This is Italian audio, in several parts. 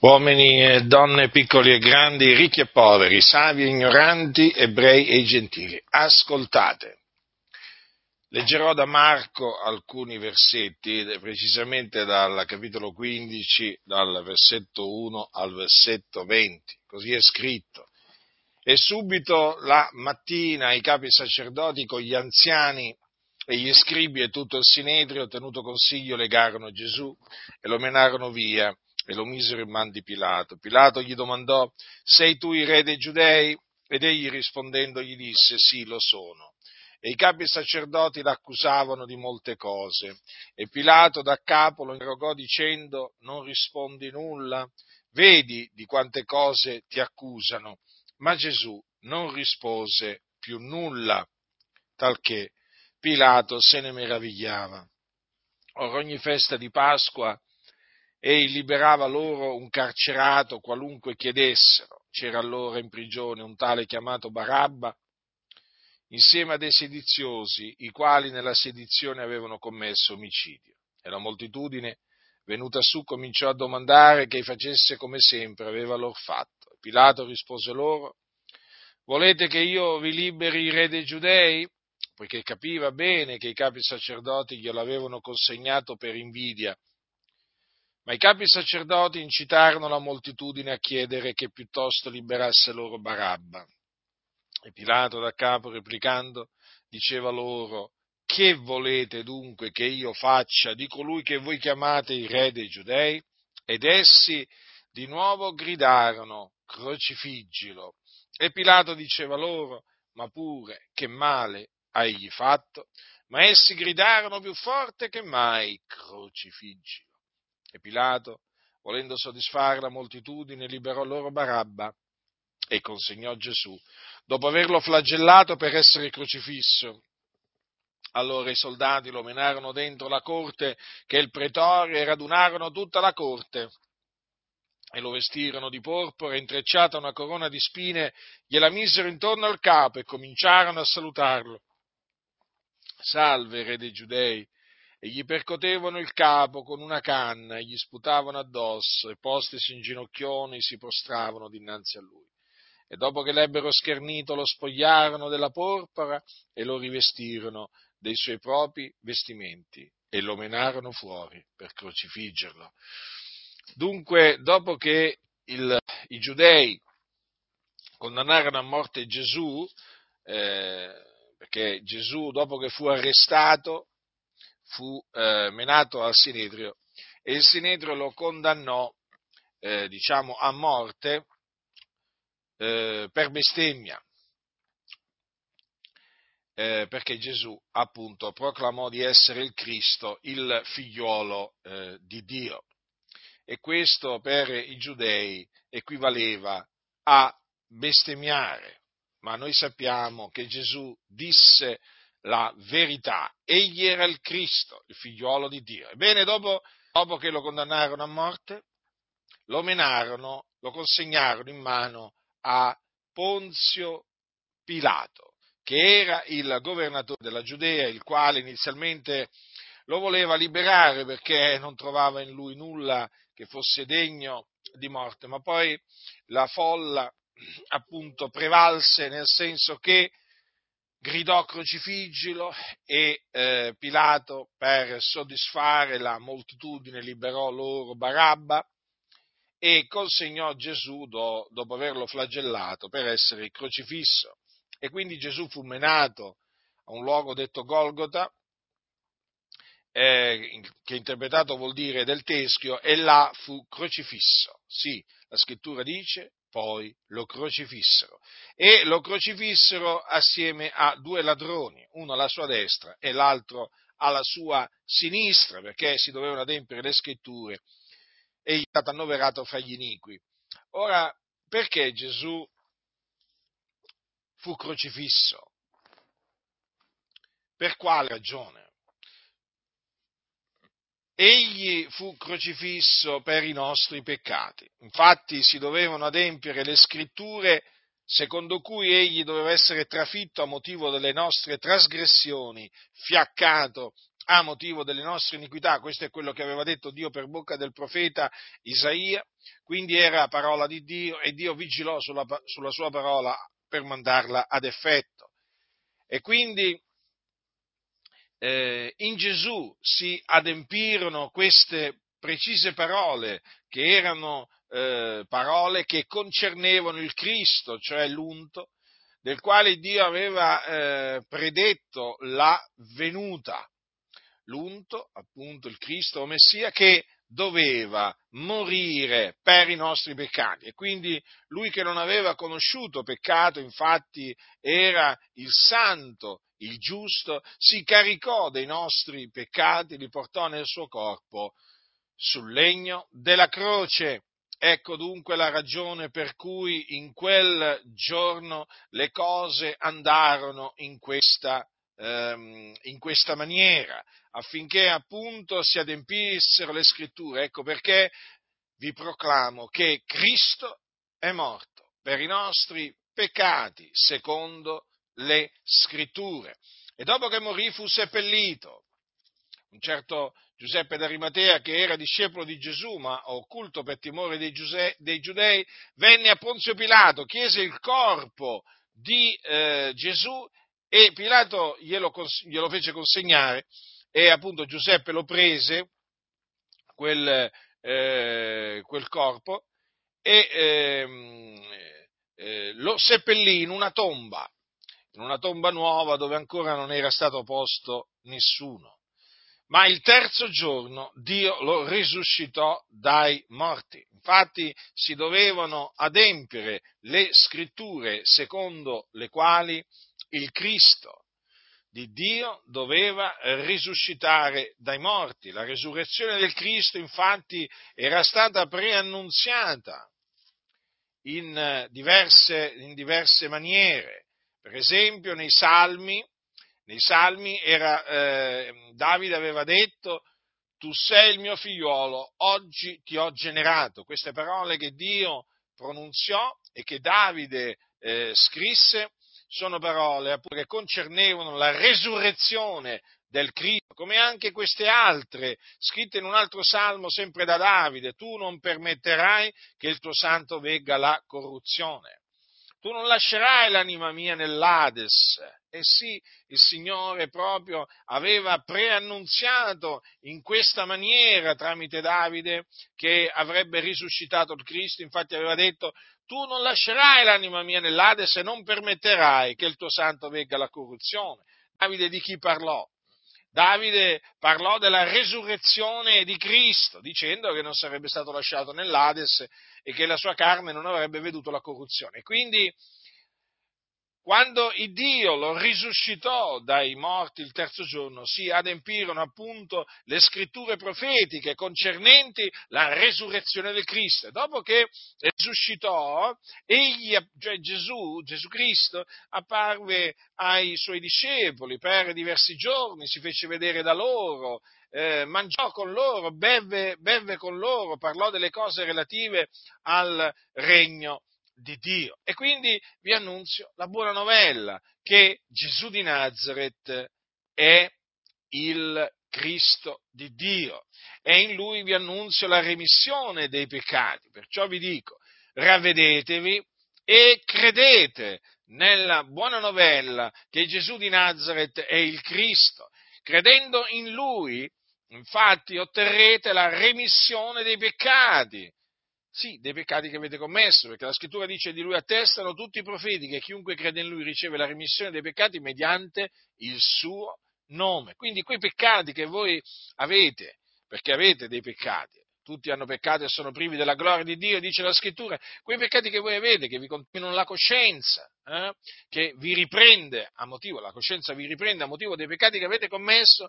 Uomini e donne, piccoli e grandi, ricchi e poveri, savi e ignoranti, ebrei e gentili, ascoltate. Leggerò da Marco alcuni versetti, precisamente dal capitolo 15, dal versetto 1 al versetto 20. Così è scritto. E subito la mattina i capi sacerdoti con gli anziani e gli scribi e tutto il sinedrio, tenuto consiglio, legarono Gesù e lo menarono via e lo misero in man di Pilato. Pilato gli domandò, sei tu il re dei giudei? Ed egli rispondendo gli disse, sì, lo sono. E i capi sacerdoti l'accusavano di molte cose. E Pilato da capo lo interrogò dicendo, non rispondi nulla? Vedi di quante cose ti accusano. Ma Gesù non rispose più nulla, talché Pilato se ne meravigliava. Or ogni festa di Pasqua e liberava loro un carcerato qualunque chiedessero. C'era allora in prigione un tale chiamato Barabba, insieme a dei sediziosi, i quali nella sedizione avevano commesso omicidio. E la moltitudine, venuta su, cominciò a domandare che facesse come sempre aveva loro fatto. Pilato rispose loro, volete che io vi liberi il re dei giudei? Poiché capiva bene che i capi sacerdoti glielo avevano consegnato per invidia ma i capi sacerdoti incitarono la moltitudine a chiedere che piuttosto liberasse loro Barabba. E Pilato da capo replicando diceva loro, che volete dunque che io faccia di colui che voi chiamate il re dei giudei? Ed essi di nuovo gridarono, crocifiggilo. E Pilato diceva loro, ma pure che male egli fatto? Ma essi gridarono più forte che mai, crocifiggilo. E Pilato, volendo soddisfare la moltitudine, liberò loro Barabba e consegnò Gesù, dopo averlo flagellato per essere crocifisso. Allora i soldati lo menarono dentro la corte che il pretorio e radunarono tutta la corte e lo vestirono di porpora intrecciata una corona di spine, gliela misero intorno al capo e cominciarono a salutarlo. Salve, re dei giudei, e gli percotevano il capo con una canna e gli sputavano addosso e postisi in ginocchioni si prostravano dinanzi a lui. E dopo che l'ebbero schernito lo spogliarono della porpora e lo rivestirono dei suoi propri vestimenti e lo menarono fuori per crocifiggerlo. Dunque, dopo che il, i giudei condannarono a morte Gesù, eh, perché Gesù dopo che fu arrestato fu eh, menato al Sinedrio e il Sinedrio lo condannò, eh, diciamo, a morte eh, per bestemmia, eh, perché Gesù appunto proclamò di essere il Cristo, il figliuolo eh, di Dio. E questo per i giudei equivaleva a bestemmiare, ma noi sappiamo che Gesù disse la verità. Egli era il Cristo, il figliuolo di Dio. Ebbene, dopo, dopo che lo condannarono a morte, lo menarono, lo consegnarono in mano a Ponzio Pilato, che era il governatore della Giudea, il quale inizialmente lo voleva liberare perché non trovava in lui nulla che fosse degno di morte, ma poi la folla appunto prevalse nel senso che gridò crocifiggilo e eh, Pilato per soddisfare la moltitudine liberò loro Barabba e consegnò Gesù do, dopo averlo flagellato per essere crocifisso. E quindi Gesù fu menato a un luogo detto Golgota, eh, che interpretato vuol dire del teschio, e là fu crocifisso. Sì, la scrittura dice poi lo crocifissero e lo crocifissero assieme a due ladroni, uno alla sua destra e l'altro alla sua sinistra, perché si dovevano adempiere le scritture e gli è stato annoverato fra gli iniqui. Ora, perché Gesù fu crocifisso? Per quale ragione? Egli fu crocifisso per i nostri peccati. Infatti si dovevano adempiere le scritture secondo cui egli doveva essere trafitto a motivo delle nostre trasgressioni, fiaccato a motivo delle nostre iniquità, questo è quello che aveva detto Dio per bocca del profeta Isaia, quindi era parola di Dio e Dio vigilò sulla, sulla sua parola per mandarla ad effetto. E quindi eh, in Gesù si adempirono queste precise parole che erano eh, parole che concernevano il Cristo, cioè l'unto, del quale Dio aveva eh, predetto la venuta. L'unto, appunto il Cristo o Messia, che doveva morire per i nostri peccati. E quindi lui che non aveva conosciuto peccato, infatti era il santo, il giusto, si caricò dei nostri peccati, li portò nel suo corpo sul legno della croce. Ecco dunque la ragione per cui in quel giorno le cose andarono in questa ehm, in questa maniera, affinché appunto si adempissero le scritture. Ecco perché vi proclamo che Cristo è morto per i nostri peccati, secondo le scritture. E dopo che morì fu seppellito. Un certo Giuseppe d'Arimatea, che era discepolo di Gesù, ma occulto per timore dei, Giuse- dei giudei, venne a Ponzio Pilato, chiese il corpo di eh, Gesù e Pilato glielo, glielo fece consegnare e appunto Giuseppe lo prese, quel, eh, quel corpo, e ehm, eh, lo seppellì in una tomba, in una tomba nuova dove ancora non era stato posto nessuno. Ma il terzo giorno Dio lo risuscitò dai morti. Infatti si dovevano adempiere le scritture secondo le quali il Cristo di Dio doveva risuscitare dai morti. La risurrezione del Cristo infatti era stata preannunziata in diverse, in diverse maniere. Per esempio nei Salmi, nei Salmi era, eh, Davide aveva detto tu sei il mio figliuolo, oggi ti ho generato. Queste parole che Dio pronunziò e che Davide eh, scrisse sono parole che concernevano la resurrezione del Cristo, come anche queste altre, scritte in un altro salmo sempre da Davide, tu non permetterai che il tuo santo vegga la corruzione. Tu non lascerai l'anima mia nell'Ades. E sì, il Signore proprio aveva preannunziato in questa maniera tramite Davide che avrebbe risuscitato il Cristo, infatti aveva detto tu non lascerai l'anima mia nell'Ades e non permetterai che il tuo santo vegga la corruzione. Davide di chi parlò? Davide parlò della resurrezione di Cristo, dicendo che non sarebbe stato lasciato nell'Ades e che la sua carne non avrebbe veduto la corruzione. Quindi quando il Dio lo risuscitò dai morti il terzo giorno, si adempirono appunto le scritture profetiche concernenti la resurrezione del Cristo. Dopo che risuscitò, egli, cioè Gesù, Gesù Cristo, apparve ai suoi discepoli per diversi giorni, si fece vedere da loro, eh, mangiò con loro, beve, beve con loro, parlò delle cose relative al regno di Dio. E quindi vi annunzio la buona novella che Gesù di Nazareth è il Cristo di Dio e in lui vi annunzio la remissione dei peccati. Perciò vi dico, ravvedetevi e credete nella buona novella che Gesù di Nazareth è il Cristo. Credendo in lui, infatti, otterrete la remissione dei peccati sì, dei peccati che avete commesso, perché la scrittura dice di lui attestano tutti i profeti che chiunque crede in lui riceve la remissione dei peccati mediante il suo nome. Quindi quei peccati che voi avete, perché avete dei peccati, tutti hanno peccato e sono privi della gloria di Dio, dice la scrittura, quei peccati che voi avete, che vi contengono la coscienza, eh, che vi riprende a motivo, la coscienza vi riprende a motivo dei peccati che avete commesso,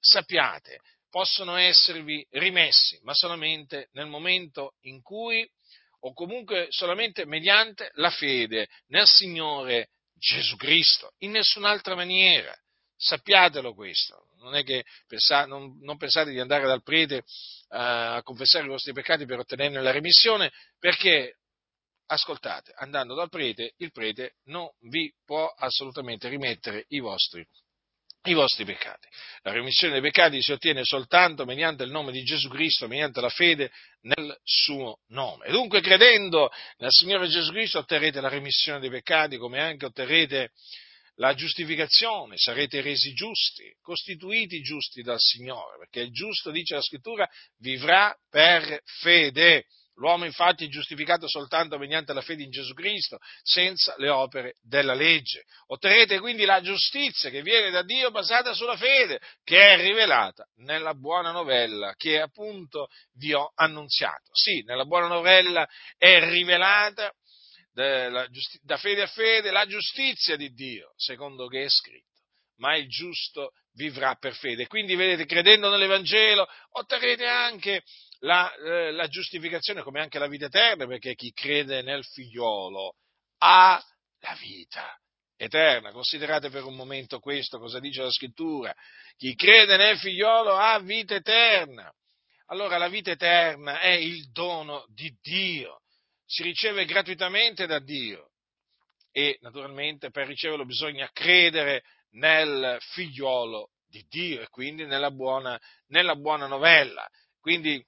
sappiate possono esservi rimessi, ma solamente nel momento in cui, o comunque solamente mediante la fede nel Signore Gesù Cristo, in nessun'altra maniera. Sappiatelo questo, non pensate, non, non pensate di andare dal prete uh, a confessare i vostri peccati per ottenerne la remissione, perché ascoltate, andando dal prete, il prete non vi può assolutamente rimettere i vostri i vostri peccati. La remissione dei peccati si ottiene soltanto mediante il nome di Gesù Cristo, mediante la fede nel suo nome. dunque, credendo nel Signore Gesù Cristo, otterrete la remissione dei peccati, come anche otterrete la giustificazione, sarete resi giusti, costituiti giusti dal Signore, perché il giusto, dice la scrittura, vivrà per fede. L'uomo infatti è giustificato soltanto mediante la fede in Gesù Cristo, senza le opere della legge. Otterrete quindi la giustizia che viene da Dio basata sulla fede, che è rivelata nella buona novella che appunto vi ho annunziato. Sì, nella buona novella è rivelata da fede a fede la giustizia di Dio, secondo che è scritto. Ma il giusto vivrà per fede. Quindi, vedete, credendo nell'Evangelo, otterrete anche la, eh, la giustificazione come anche la vita eterna, perché chi crede nel figliolo ha la vita eterna. Considerate per un momento questo, cosa dice la scrittura. Chi crede nel figliolo ha vita eterna. Allora la vita eterna è il dono di Dio, si riceve gratuitamente da Dio e naturalmente per riceverlo bisogna credere nel figliolo di Dio e quindi nella buona, nella buona novella. Quindi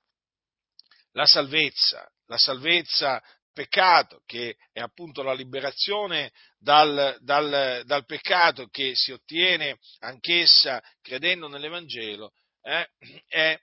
la salvezza, la salvezza peccato, che è appunto la liberazione dal, dal, dal peccato che si ottiene anch'essa credendo nell'Evangelo, eh, è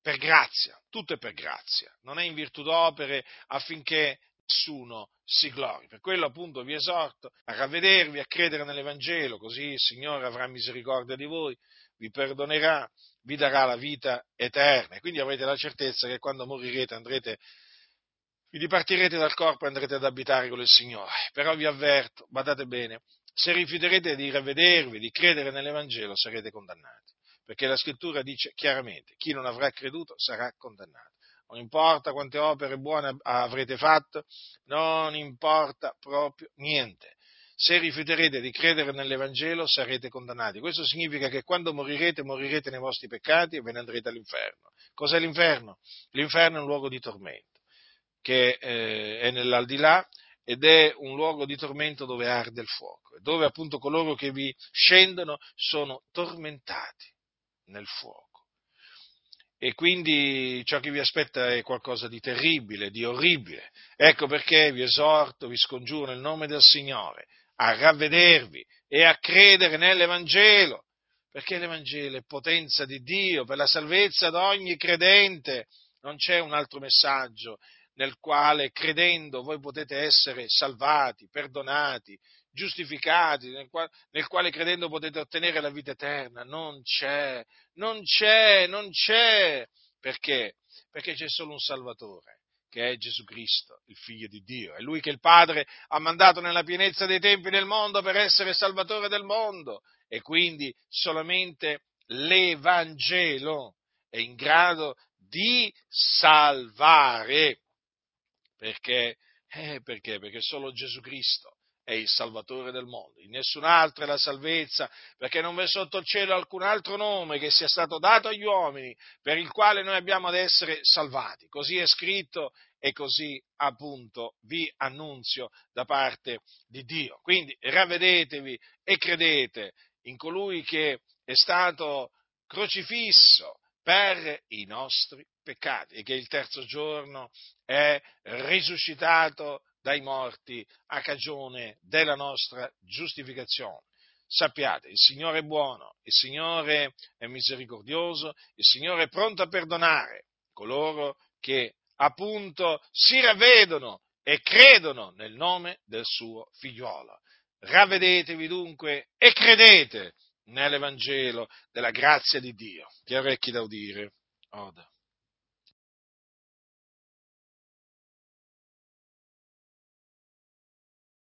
per grazia, tutto è per grazia, non è in virtù d'opere affinché nessuno si glori. Per quello appunto vi esorto a ravvedervi, a credere nell'Evangelo, così il Signore avrà misericordia di voi, vi perdonerà vi darà la vita eterna. E quindi avrete la certezza che quando morirete andrete, vi dipartirete dal corpo e andrete ad abitare con il Signore. Però vi avverto, badate bene, se rifiuterete di ravvedervi, di credere nell'Evangelo, sarete condannati. Perché la scrittura dice chiaramente, chi non avrà creduto sarà condannato. Non importa quante opere buone avrete fatto, non importa proprio niente se rifiuterete di credere nell'Evangelo sarete condannati. Questo significa che quando morirete, morirete nei vostri peccati e ve ne andrete all'inferno. Cos'è l'inferno? L'inferno è un luogo di tormento, che eh, è nell'aldilà ed è un luogo di tormento dove arde il fuoco, dove appunto coloro che vi scendono sono tormentati nel fuoco. E quindi ciò che vi aspetta è qualcosa di terribile, di orribile. Ecco perché vi esorto, vi scongiuro nel nome del Signore a ravvedervi e a credere nell'Evangelo, perché l'Evangelo è potenza di Dio per la salvezza di ogni credente. Non c'è un altro messaggio nel quale credendo voi potete essere salvati, perdonati, giustificati, nel quale, nel quale, credendo potete ottenere la vita eterna. Non c'è, non c'è, non c'è. Perché? Perché c'è solo un Salvatore che è Gesù Cristo, il figlio di Dio. È lui che il Padre ha mandato nella pienezza dei tempi nel mondo per essere salvatore del mondo e quindi solamente l'Evangelo è in grado di salvare. Perché? Eh, perché? Perché solo Gesù Cristo è il Salvatore del mondo, in nessun altro è la salvezza, perché non v'è sotto il cielo alcun altro nome che sia stato dato agli uomini per il quale noi abbiamo ad essere salvati. Così è scritto e così appunto vi annunzio da parte di Dio. Quindi ravvedetevi e credete in colui che è stato crocifisso per i nostri peccati e che il terzo giorno è risuscitato dai morti a cagione della nostra giustificazione. Sappiate, il Signore è buono, il Signore è misericordioso, il Signore è pronto a perdonare coloro che appunto si ravvedono e credono nel nome del suo figliuolo. Ravvedetevi dunque e credete nell'Evangelo della grazia di Dio. Ha orecchi da udire, oda.